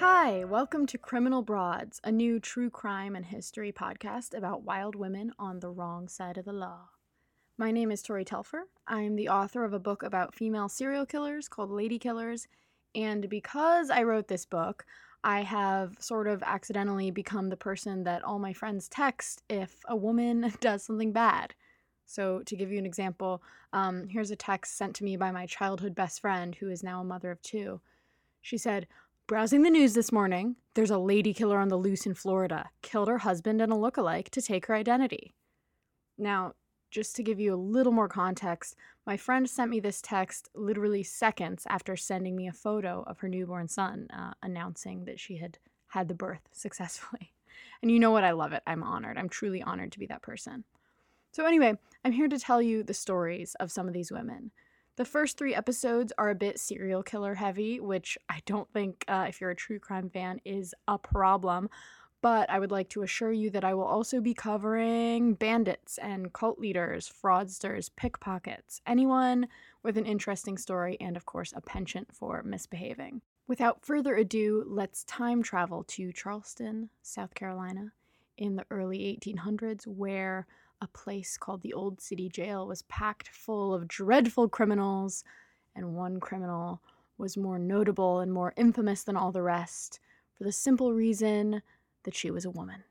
Hi, welcome to Criminal Broads, a new true crime and history podcast about wild women on the wrong side of the law. My name is Tori Telfer. I'm the author of a book about female serial killers called Lady Killers, and because I wrote this book, I have sort of accidentally become the person that all my friends text if a woman does something bad. So, to give you an example, um, here's a text sent to me by my childhood best friend, who is now a mother of two. She said, Browsing the news this morning, there's a lady killer on the loose in Florida. Killed her husband and a look-alike to take her identity. Now, just to give you a little more context, my friend sent me this text literally seconds after sending me a photo of her newborn son, uh, announcing that she had had the birth successfully. And you know what? I love it. I'm honored. I'm truly honored to be that person. So, anyway, I'm here to tell you the stories of some of these women. The first three episodes are a bit serial killer heavy, which I don't think, uh, if you're a true crime fan, is a problem. But I would like to assure you that I will also be covering bandits and cult leaders, fraudsters, pickpockets, anyone with an interesting story, and of course, a penchant for misbehaving. Without further ado, let's time travel to Charleston, South Carolina, in the early 1800s, where a place called the Old City Jail was packed full of dreadful criminals, and one criminal was more notable and more infamous than all the rest for the simple reason that she was a woman.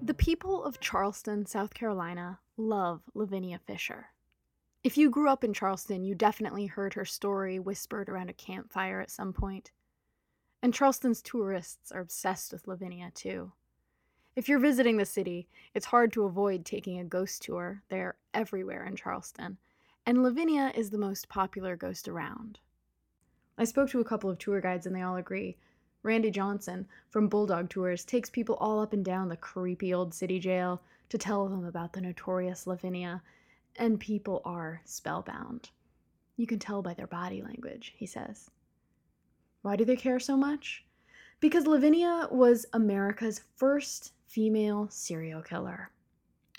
The people of Charleston, South Carolina, love Lavinia Fisher. If you grew up in Charleston, you definitely heard her story whispered around a campfire at some point. And Charleston's tourists are obsessed with Lavinia, too. If you're visiting the city, it's hard to avoid taking a ghost tour. They're everywhere in Charleston. And Lavinia is the most popular ghost around. I spoke to a couple of tour guides and they all agree. Randy Johnson from Bulldog Tours takes people all up and down the creepy old city jail to tell them about the notorious Lavinia, and people are spellbound. You can tell by their body language, he says. Why do they care so much? Because Lavinia was America's first female serial killer.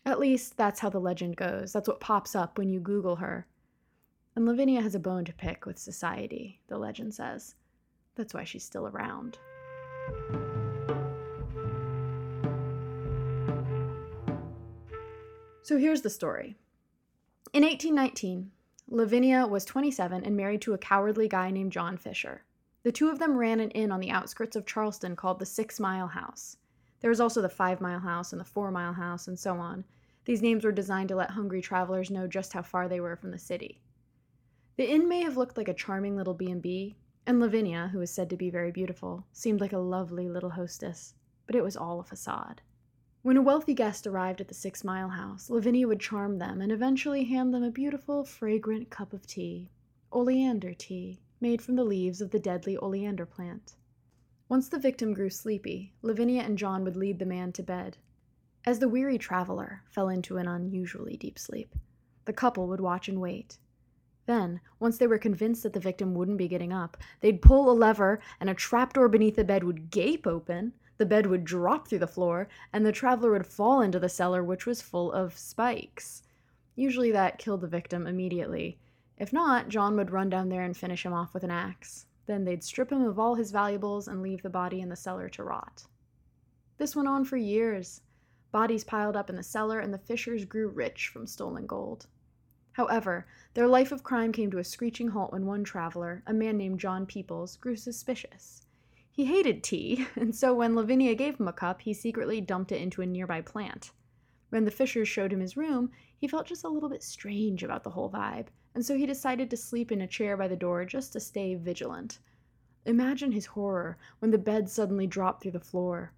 At least that's how the legend goes. That's what pops up when you Google her. And Lavinia has a bone to pick with society, the legend says. That's why she's still around. So here's the story. In 1819, Lavinia was 27 and married to a cowardly guy named John Fisher. The two of them ran an inn on the outskirts of Charleston called the Six Mile House. There was also the Five Mile House and the Four Mile House, and so on. These names were designed to let hungry travelers know just how far they were from the city. The inn may have looked like a charming little B&B, and Lavinia, who was said to be very beautiful, seemed like a lovely little hostess, but it was all a facade. When a wealthy guest arrived at the Six Mile House, Lavinia would charm them and eventually hand them a beautiful, fragrant cup of tea, oleander tea, made from the leaves of the deadly oleander plant. Once the victim grew sleepy, Lavinia and John would lead the man to bed. As the weary traveler fell into an unusually deep sleep, the couple would watch and wait. Then, once they were convinced that the victim wouldn't be getting up, they'd pull a lever and a trapdoor beneath the bed would gape open, the bed would drop through the floor, and the traveler would fall into the cellar, which was full of spikes. Usually that killed the victim immediately, if not, John would run down there and finish him off with an axe. Then they'd strip him of all his valuables and leave the body in the cellar to rot. This went on for years. Bodies piled up in the cellar, and the Fishers grew rich from stolen gold. However, their life of crime came to a screeching halt when one traveler, a man named John Peoples, grew suspicious. He hated tea, and so when Lavinia gave him a cup, he secretly dumped it into a nearby plant. When the Fishers showed him his room, he felt just a little bit strange about the whole vibe, and so he decided to sleep in a chair by the door just to stay vigilant. Imagine his horror when the bed suddenly dropped through the floor.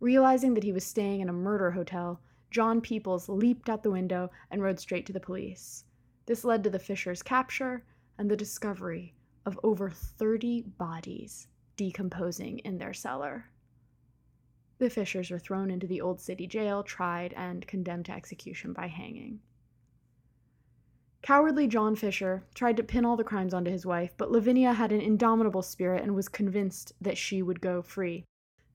Realizing that he was staying in a murder hotel, John Peoples leaped out the window and rode straight to the police. This led to the Fishers' capture and the discovery of over 30 bodies decomposing in their cellar. The Fishers were thrown into the Old City Jail, tried, and condemned to execution by hanging. Cowardly John Fisher tried to pin all the crimes onto his wife, but Lavinia had an indomitable spirit and was convinced that she would go free.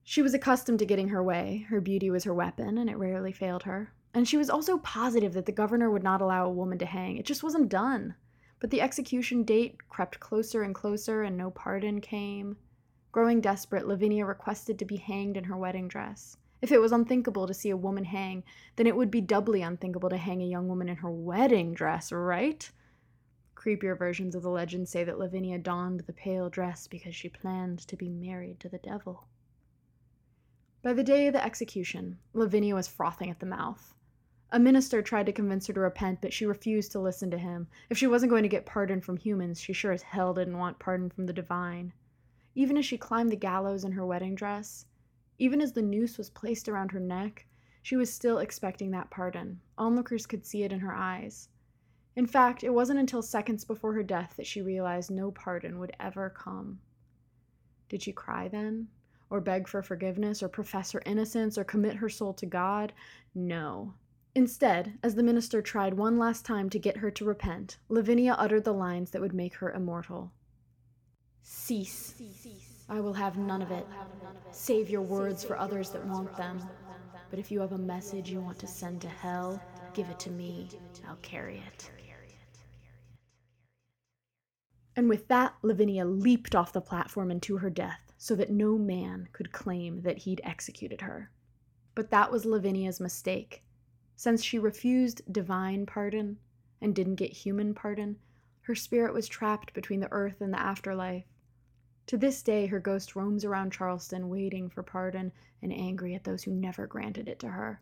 She was accustomed to getting her way, her beauty was her weapon, and it rarely failed her. And she was also positive that the governor would not allow a woman to hang. It just wasn't done. But the execution date crept closer and closer, and no pardon came. Growing desperate, Lavinia requested to be hanged in her wedding dress. If it was unthinkable to see a woman hang, then it would be doubly unthinkable to hang a young woman in her wedding dress, right? Creepier versions of the legend say that Lavinia donned the pale dress because she planned to be married to the devil. By the day of the execution, Lavinia was frothing at the mouth. A minister tried to convince her to repent, but she refused to listen to him. If she wasn't going to get pardon from humans, she sure as hell didn't want pardon from the divine. Even as she climbed the gallows in her wedding dress, even as the noose was placed around her neck, she was still expecting that pardon. Onlookers could see it in her eyes. In fact, it wasn't until seconds before her death that she realized no pardon would ever come. Did she cry then? Or beg for forgiveness, or profess her innocence, or commit her soul to God? No. Instead, as the minister tried one last time to get her to repent, Lavinia uttered the lines that would make her immortal. Cease. I will have none of it. Save your words for others that want them. But if you have a message you want to send to hell, give it to me. I'll carry it. And with that, Lavinia leaped off the platform into her death so that no man could claim that he'd executed her. But that was Lavinia's mistake. Since she refused divine pardon and didn't get human pardon, her spirit was trapped between the earth and the afterlife. To this day, her ghost roams around Charleston waiting for pardon and angry at those who never granted it to her.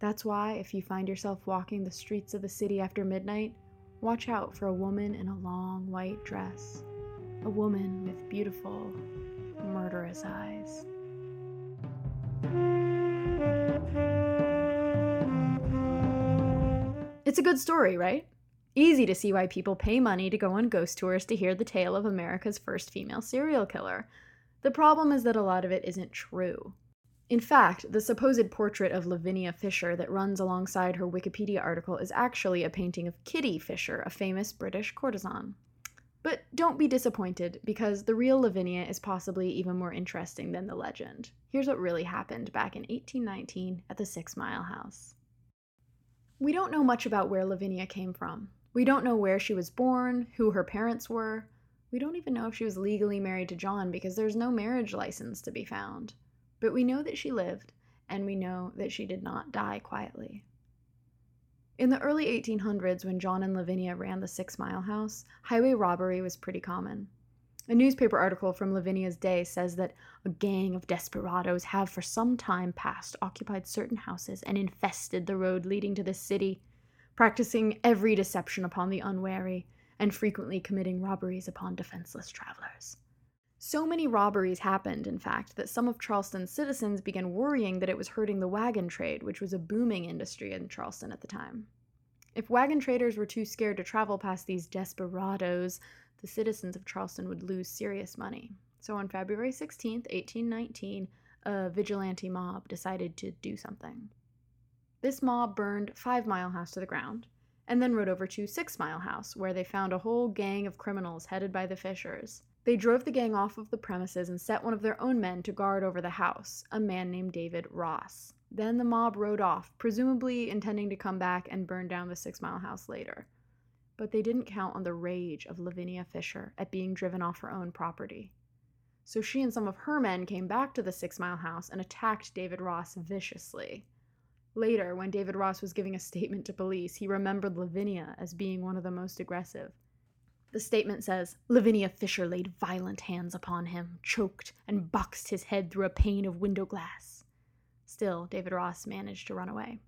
That's why, if you find yourself walking the streets of the city after midnight, watch out for a woman in a long white dress. A woman with beautiful, murderous eyes. It's a good story, right? Easy to see why people pay money to go on ghost tours to hear the tale of America's first female serial killer. The problem is that a lot of it isn't true. In fact, the supposed portrait of Lavinia Fisher that runs alongside her Wikipedia article is actually a painting of Kitty Fisher, a famous British courtesan. But don't be disappointed, because the real Lavinia is possibly even more interesting than the legend. Here's what really happened back in 1819 at the Six Mile House. We don't know much about where Lavinia came from. We don't know where she was born, who her parents were. We don't even know if she was legally married to John because there's no marriage license to be found. But we know that she lived, and we know that she did not die quietly. In the early 1800s, when John and Lavinia ran the Six Mile House, highway robbery was pretty common. A newspaper article from Lavinia's day says that a gang of desperadoes have for some time past occupied certain houses and infested the road leading to the city, practicing every deception upon the unwary and frequently committing robberies upon defenseless travelers. So many robberies happened, in fact, that some of Charleston's citizens began worrying that it was hurting the wagon trade, which was a booming industry in Charleston at the time. If wagon traders were too scared to travel past these desperadoes, the citizens of Charleston would lose serious money. So on February 16, 1819, a vigilante mob decided to do something. This mob burned Five Mile House to the ground, and then rode over to Six Mile House, where they found a whole gang of criminals headed by the Fishers. They drove the gang off of the premises and set one of their own men to guard over the house, a man named David Ross. Then the mob rode off, presumably intending to come back and burn down the Six Mile House later but they didn't count on the rage of Lavinia Fisher at being driven off her own property. So she and some of her men came back to the Six Mile House and attacked David Ross viciously. Later, when David Ross was giving a statement to police, he remembered Lavinia as being one of the most aggressive. The statement says Lavinia Fisher laid violent hands upon him, choked, and boxed his head through a pane of window glass. Still, David Ross managed to run away.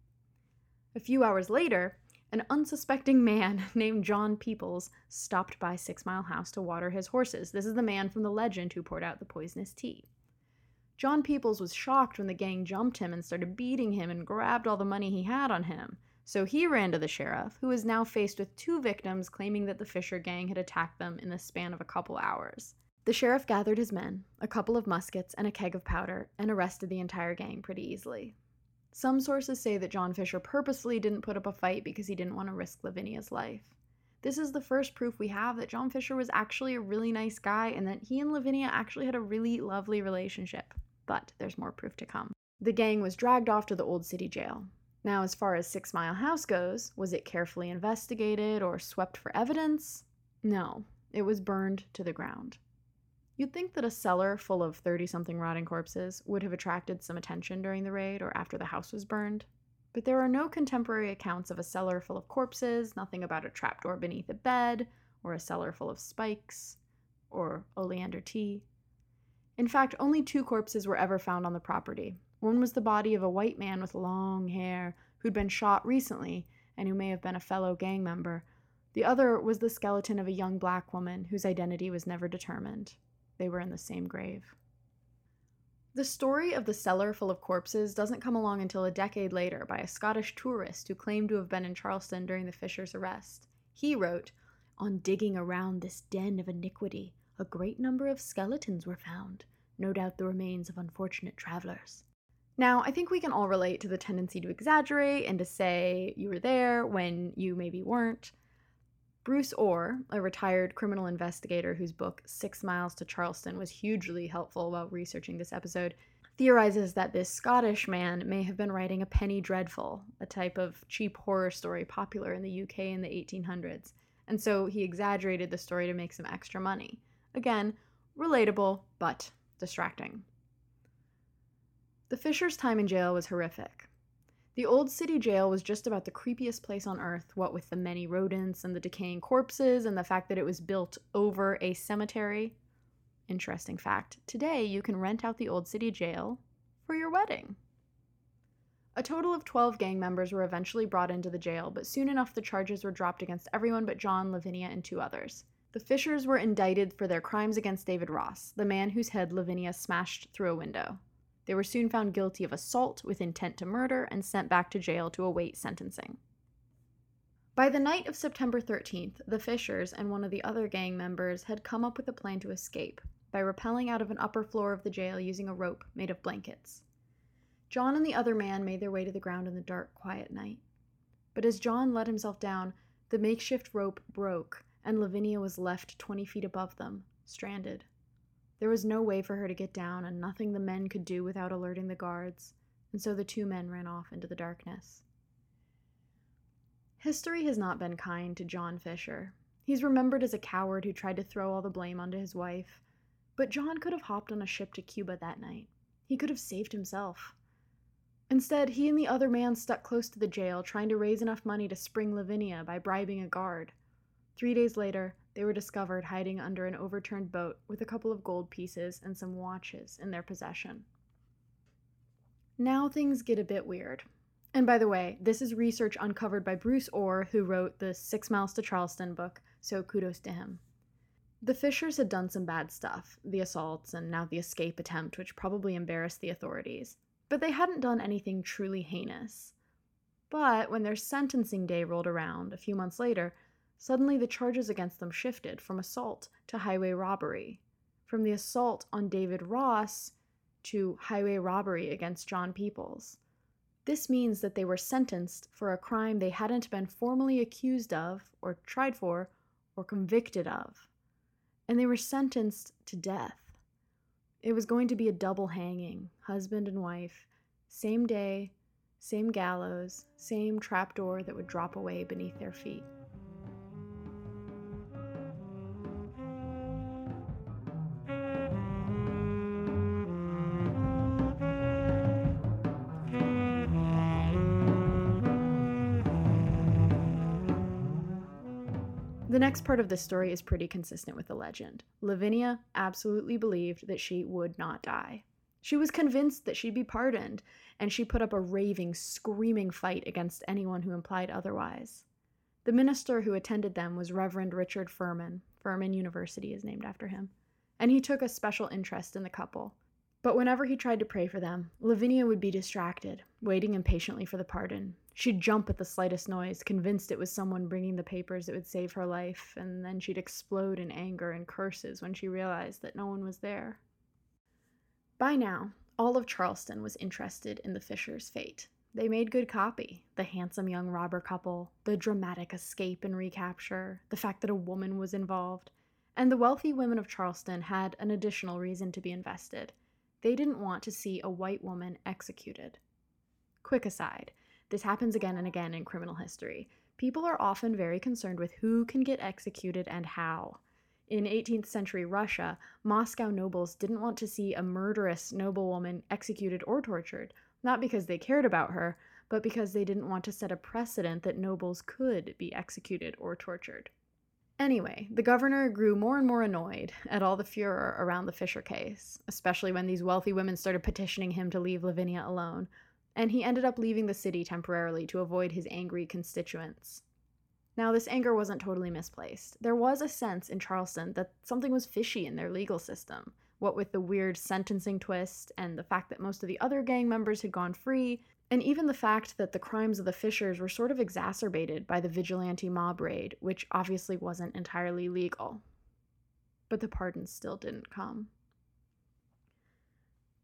A few hours later, an unsuspecting man named John Peoples stopped by Six Mile House to water his horses. This is the man from the legend who poured out the poisonous tea. John Peoples was shocked when the gang jumped him and started beating him and grabbed all the money he had on him. So he ran to the sheriff, who is now faced with two victims claiming that the Fisher gang had attacked them in the span of a couple hours. The sheriff gathered his men, a couple of muskets, and a keg of powder, and arrested the entire gang pretty easily. Some sources say that John Fisher purposely didn't put up a fight because he didn't want to risk Lavinia's life. This is the first proof we have that John Fisher was actually a really nice guy and that he and Lavinia actually had a really lovely relationship. But there's more proof to come. The gang was dragged off to the Old City Jail. Now, as far as Six Mile House goes, was it carefully investigated or swept for evidence? No, it was burned to the ground. You'd think that a cellar full of 30 something rotting corpses would have attracted some attention during the raid or after the house was burned. But there are no contemporary accounts of a cellar full of corpses, nothing about a trapdoor beneath a bed, or a cellar full of spikes, or oleander tea. In fact, only two corpses were ever found on the property. One was the body of a white man with long hair who'd been shot recently and who may have been a fellow gang member. The other was the skeleton of a young black woman whose identity was never determined. They were in the same grave. The story of the cellar full of corpses doesn't come along until a decade later by a Scottish tourist who claimed to have been in Charleston during the Fishers' arrest. He wrote, On digging around this den of iniquity, a great number of skeletons were found, no doubt the remains of unfortunate travelers. Now, I think we can all relate to the tendency to exaggerate and to say you were there when you maybe weren't. Bruce Orr, a retired criminal investigator whose book Six Miles to Charleston was hugely helpful while researching this episode, theorizes that this Scottish man may have been writing a penny dreadful, a type of cheap horror story popular in the UK in the 1800s, and so he exaggerated the story to make some extra money. Again, relatable, but distracting. The Fisher's time in jail was horrific. The old city jail was just about the creepiest place on earth, what with the many rodents and the decaying corpses and the fact that it was built over a cemetery. Interesting fact today you can rent out the old city jail for your wedding. A total of 12 gang members were eventually brought into the jail, but soon enough the charges were dropped against everyone but John, Lavinia, and two others. The Fishers were indicted for their crimes against David Ross, the man whose head Lavinia smashed through a window. They were soon found guilty of assault with intent to murder and sent back to jail to await sentencing. By the night of September 13th, the Fishers and one of the other gang members had come up with a plan to escape by rappelling out of an upper floor of the jail using a rope made of blankets. John and the other man made their way to the ground in the dark, quiet night. But as John let himself down, the makeshift rope broke, and Lavinia was left 20 feet above them, stranded. There was no way for her to get down, and nothing the men could do without alerting the guards, and so the two men ran off into the darkness. History has not been kind to John Fisher. He's remembered as a coward who tried to throw all the blame onto his wife. But John could have hopped on a ship to Cuba that night. He could have saved himself. Instead, he and the other man stuck close to the jail, trying to raise enough money to spring Lavinia by bribing a guard. Three days later, they were discovered hiding under an overturned boat with a couple of gold pieces and some watches in their possession. Now things get a bit weird. And by the way, this is research uncovered by Bruce Orr, who wrote the Six Miles to Charleston book, so kudos to him. The Fishers had done some bad stuff the assaults and now the escape attempt, which probably embarrassed the authorities. But they hadn't done anything truly heinous. But when their sentencing day rolled around a few months later, Suddenly, the charges against them shifted from assault to highway robbery, from the assault on David Ross to highway robbery against John Peoples. This means that they were sentenced for a crime they hadn't been formally accused of, or tried for, or convicted of. And they were sentenced to death. It was going to be a double hanging, husband and wife, same day, same gallows, same trapdoor that would drop away beneath their feet. The next part of this story is pretty consistent with the legend. Lavinia absolutely believed that she would not die. She was convinced that she'd be pardoned, and she put up a raving, screaming fight against anyone who implied otherwise. The minister who attended them was Reverend Richard Furman. Furman University is named after him. And he took a special interest in the couple. But whenever he tried to pray for them, Lavinia would be distracted, waiting impatiently for the pardon, She'd jump at the slightest noise, convinced it was someone bringing the papers that would save her life, and then she'd explode in anger and curses when she realized that no one was there. By now, all of Charleston was interested in the Fishers' fate. They made good copy the handsome young robber couple, the dramatic escape and recapture, the fact that a woman was involved. And the wealthy women of Charleston had an additional reason to be invested. They didn't want to see a white woman executed. Quick aside This happens again and again in criminal history. People are often very concerned with who can get executed and how. In 18th century Russia, Moscow nobles didn't want to see a murderous noblewoman executed or tortured, not because they cared about her, but because they didn't want to set a precedent that nobles could be executed or tortured. Anyway, the governor grew more and more annoyed at all the furor around the Fisher case, especially when these wealthy women started petitioning him to leave Lavinia alone, and he ended up leaving the city temporarily to avoid his angry constituents. Now, this anger wasn't totally misplaced. There was a sense in Charleston that something was fishy in their legal system. What with the weird sentencing twist and the fact that most of the other gang members had gone free, and even the fact that the crimes of the Fishers were sort of exacerbated by the vigilante mob raid, which obviously wasn't entirely legal. But the pardons still didn't come.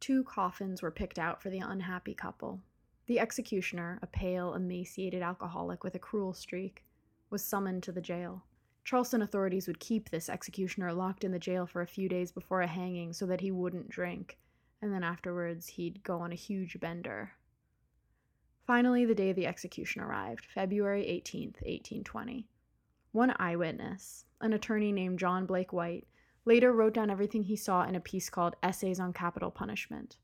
Two coffins were picked out for the unhappy couple. The executioner, a pale, emaciated alcoholic with a cruel streak, was summoned to the jail. Charleston authorities would keep this executioner locked in the jail for a few days before a hanging so that he wouldn't drink, and then afterwards he'd go on a huge bender. Finally, the day of the execution arrived, February 18th, 1820. One eyewitness, an attorney named John Blake White, later wrote down everything he saw in a piece called Essays on Capital Punishment.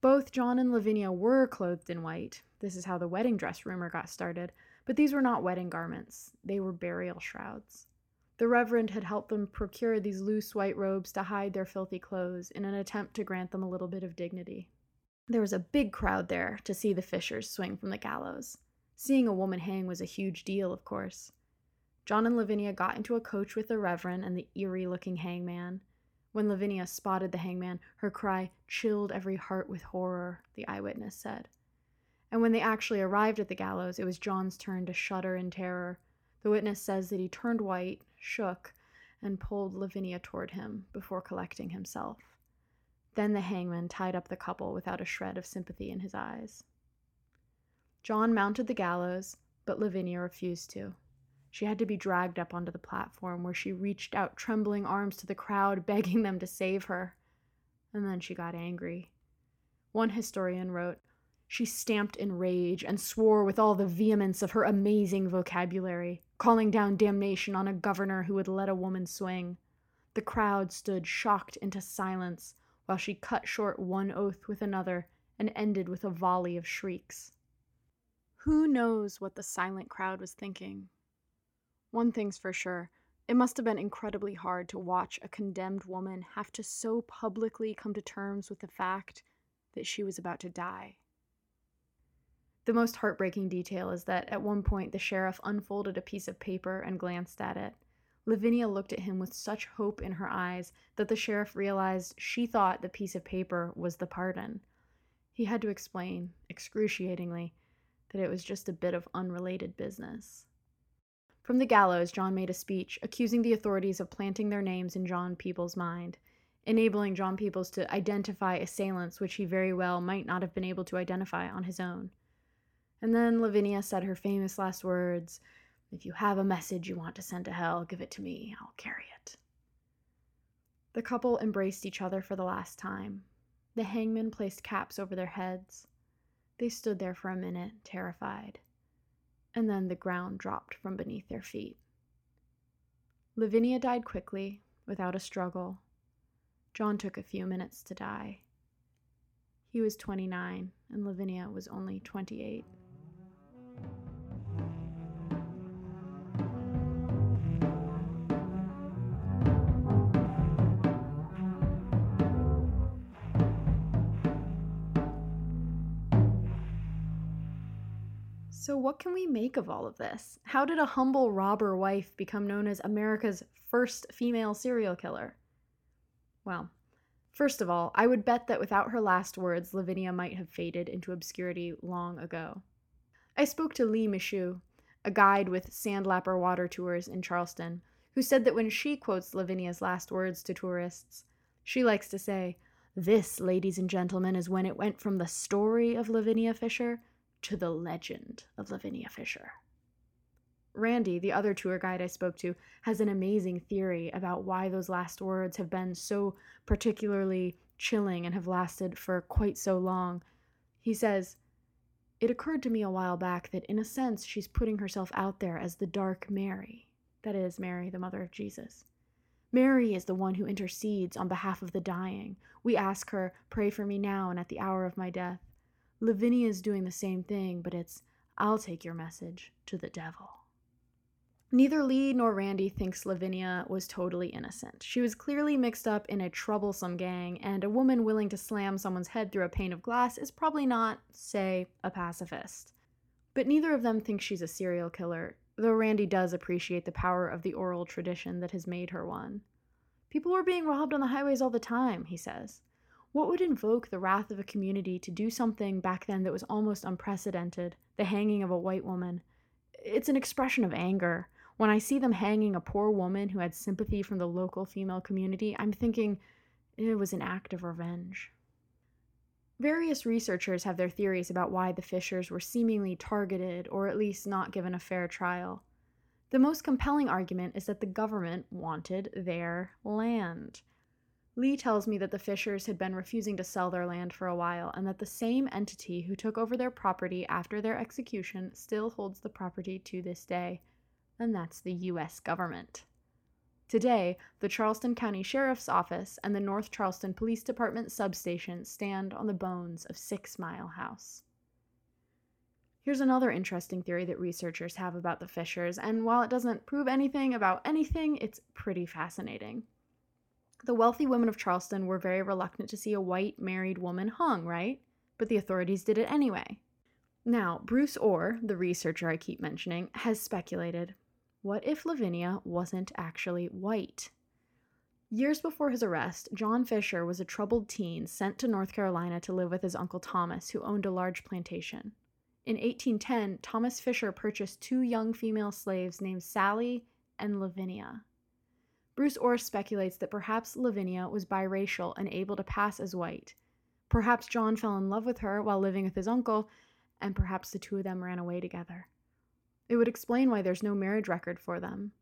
Both John and Lavinia were clothed in white. This is how the wedding dress rumor got started, but these were not wedding garments, they were burial shrouds. The Reverend had helped them procure these loose white robes to hide their filthy clothes in an attempt to grant them a little bit of dignity. There was a big crowd there to see the Fishers swing from the gallows. Seeing a woman hang was a huge deal, of course. John and Lavinia got into a coach with the Reverend and the eerie looking hangman. When Lavinia spotted the hangman, her cry chilled every heart with horror, the eyewitness said. And when they actually arrived at the gallows, it was John's turn to shudder in terror. The witness says that he turned white, shook, and pulled Lavinia toward him before collecting himself. Then the hangman tied up the couple without a shred of sympathy in his eyes. John mounted the gallows, but Lavinia refused to. She had to be dragged up onto the platform where she reached out trembling arms to the crowd, begging them to save her. And then she got angry. One historian wrote, She stamped in rage and swore with all the vehemence of her amazing vocabulary, calling down damnation on a governor who would let a woman swing. The crowd stood shocked into silence, while she cut short one oath with another and ended with a volley of shrieks. Who knows what the silent crowd was thinking? One thing's for sure it must have been incredibly hard to watch a condemned woman have to so publicly come to terms with the fact that she was about to die. The most heartbreaking detail is that at one point the sheriff unfolded a piece of paper and glanced at it. Lavinia looked at him with such hope in her eyes that the sheriff realized she thought the piece of paper was the pardon. He had to explain, excruciatingly, that it was just a bit of unrelated business. From the gallows, John made a speech accusing the authorities of planting their names in John Peebles' mind, enabling John Peebles to identify assailants which he very well might not have been able to identify on his own. And then Lavinia said her famous last words if you have a message you want to send to hell, give it to me. I'll carry it. The couple embraced each other for the last time. The hangman placed caps over their heads. They stood there for a minute, terrified, and then the ground dropped from beneath their feet. Lavinia died quickly, without a struggle. John took a few minutes to die. He was 29, and Lavinia was only 28. So, what can we make of all of this? How did a humble robber wife become known as America's first female serial killer? Well, first of all, I would bet that without her last words, Lavinia might have faded into obscurity long ago. I spoke to Lee Michaud, a guide with Sandlapper Water Tours in Charleston, who said that when she quotes Lavinia's last words to tourists, she likes to say, This, ladies and gentlemen, is when it went from the story of Lavinia Fisher to the legend of Lavinia Fisher. Randy, the other tour guide I spoke to, has an amazing theory about why those last words have been so particularly chilling and have lasted for quite so long. He says, It occurred to me a while back that, in a sense, she's putting herself out there as the dark Mary. That is, Mary, the mother of Jesus. Mary is the one who intercedes on behalf of the dying. We ask her, Pray for me now and at the hour of my death. Lavinia is doing the same thing, but it's, I'll take your message to the devil. Neither Lee nor Randy thinks Lavinia was totally innocent. She was clearly mixed up in a troublesome gang, and a woman willing to slam someone's head through a pane of glass is probably not, say, a pacifist. But neither of them think she's a serial killer, though Randy does appreciate the power of the oral tradition that has made her one. People were being robbed on the highways all the time, he says. What would invoke the wrath of a community to do something back then that was almost unprecedented the hanging of a white woman? It's an expression of anger when I see them hanging a poor woman who had sympathy from the local female community, I'm thinking it was an act of revenge. Various researchers have their theories about why the Fishers were seemingly targeted or at least not given a fair trial. The most compelling argument is that the government wanted their land. Lee tells me that the Fishers had been refusing to sell their land for a while and that the same entity who took over their property after their execution still holds the property to this day, and that's the U.S. government. Today, the Charleston County Sheriff's Office and the North Charleston Police Department substation stand on the bones of Six Mile House. Here's another interesting theory that researchers have about the Fishers, and while it doesn't prove anything about anything, it's pretty fascinating. The wealthy women of Charleston were very reluctant to see a white married woman hung, right? But the authorities did it anyway. Now, Bruce Orr, the researcher I keep mentioning, has speculated what if Lavinia wasn't actually white? Years before his arrest, John Fisher was a troubled teen sent to North Carolina to live with his uncle Thomas, who owned a large plantation. In 1810, Thomas Fisher purchased two young female slaves named Sally and Lavinia. Bruce Orr speculates that perhaps Lavinia was biracial and able to pass as white. Perhaps John fell in love with her while living with his uncle, and perhaps the two of them ran away together. It would explain why there's no marriage record for them.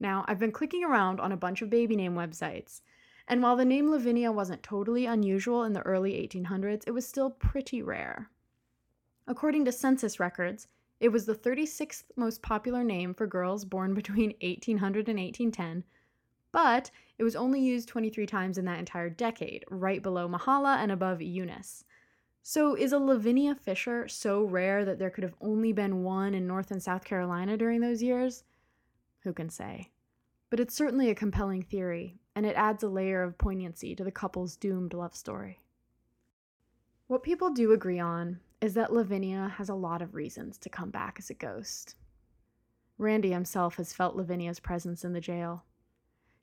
Now, I've been clicking around on a bunch of baby name websites, and while the name Lavinia wasn't totally unusual in the early 1800s, it was still pretty rare. According to census records, it was the 36th most popular name for girls born between 1800 and 1810, but it was only used 23 times in that entire decade, right below Mahala and above Eunice. So, is a Lavinia Fisher so rare that there could have only been one in North and South Carolina during those years? Who can say? But it's certainly a compelling theory, and it adds a layer of poignancy to the couple's doomed love story. What people do agree on is that Lavinia has a lot of reasons to come back as a ghost. Randy himself has felt Lavinia's presence in the jail.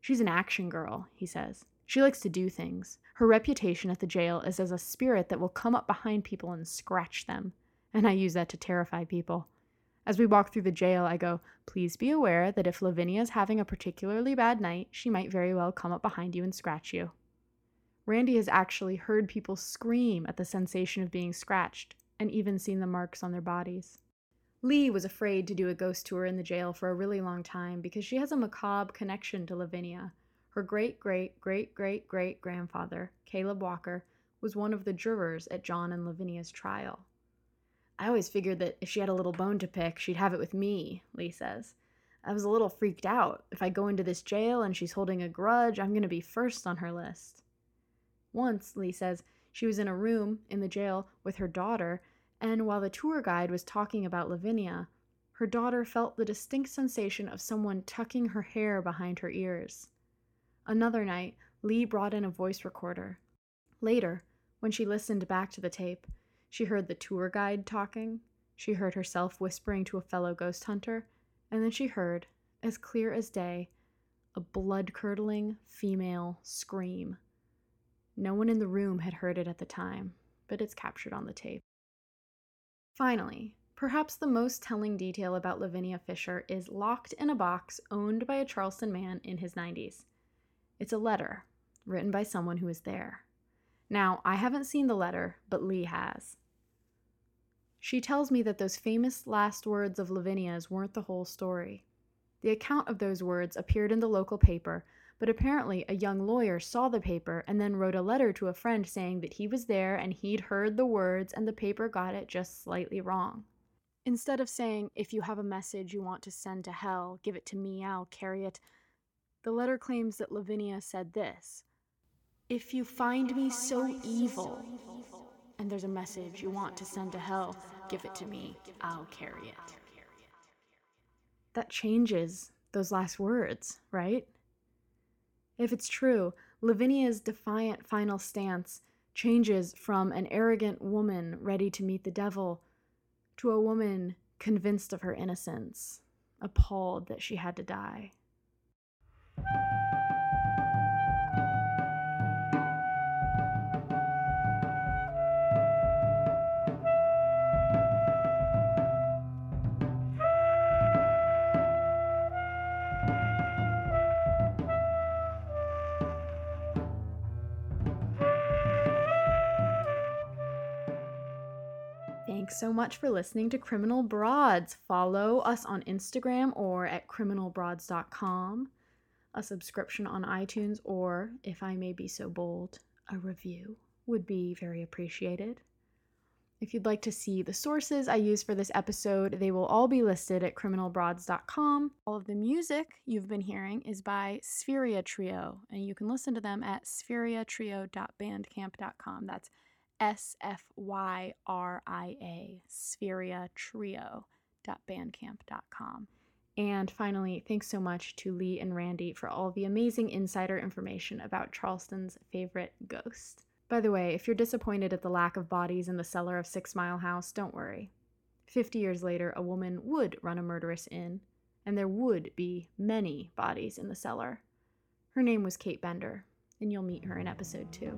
She's an action girl, he says. She likes to do things. Her reputation at the jail is as a spirit that will come up behind people and scratch them. And I use that to terrify people. As we walk through the jail, I go, Please be aware that if Lavinia is having a particularly bad night, she might very well come up behind you and scratch you. Randy has actually heard people scream at the sensation of being scratched, and even seen the marks on their bodies. Lee was afraid to do a ghost tour in the jail for a really long time because she has a macabre connection to Lavinia, her great great great great great grandfather, Caleb Walker, was one of the jurors at John and Lavinia's trial. I always figured that if she had a little bone to pick, she'd have it with me, Lee says. I was a little freaked out. If I go into this jail and she's holding a grudge, I'm going to be first on her list. Once, Lee says, she was in a room in the jail with her daughter, and while the tour guide was talking about Lavinia, her daughter felt the distinct sensation of someone tucking her hair behind her ears. Another night, Lee brought in a voice recorder. Later, when she listened back to the tape, she heard the tour guide talking, she heard herself whispering to a fellow ghost hunter, and then she heard, as clear as day, a blood curdling female scream. No one in the room had heard it at the time, but it's captured on the tape. Finally, perhaps the most telling detail about Lavinia Fisher is locked in a box owned by a Charleston man in his 90s. It's a letter written by someone who was there. Now, I haven't seen the letter, but Lee has. She tells me that those famous last words of Lavinia's weren't the whole story. The account of those words appeared in the local paper, but apparently a young lawyer saw the paper and then wrote a letter to a friend saying that he was there and he'd heard the words and the paper got it just slightly wrong. Instead of saying, if you have a message you want to send to hell, give it to me, I'll carry it, the letter claims that Lavinia said this If you find me so evil, and there's a message you want to send to hell, give it to me, I'll carry it. That changes those last words, right? If it's true, Lavinia's defiant final stance changes from an arrogant woman ready to meet the devil to a woman convinced of her innocence, appalled that she had to die. Thanks so much for listening to Criminal Broads. Follow us on Instagram or at criminalbroads.com, a subscription on iTunes, or, if I may be so bold, a review would be very appreciated. If you'd like to see the sources I use for this episode, they will all be listed at criminalbroads.com. All of the music you've been hearing is by Sfyria Trio, and you can listen to them at sfyriatrio.bandcamp.com. That's S F Y R I A, Sfyria Trio.bandcamp.com. And finally, thanks so much to Lee and Randy for all the amazing insider information about Charleston's favorite ghost. By the way, if you're disappointed at the lack of bodies in the cellar of Six Mile House, don't worry. Fifty years later, a woman would run a murderous inn, and there would be many bodies in the cellar. Her name was Kate Bender, and you'll meet her in episode two.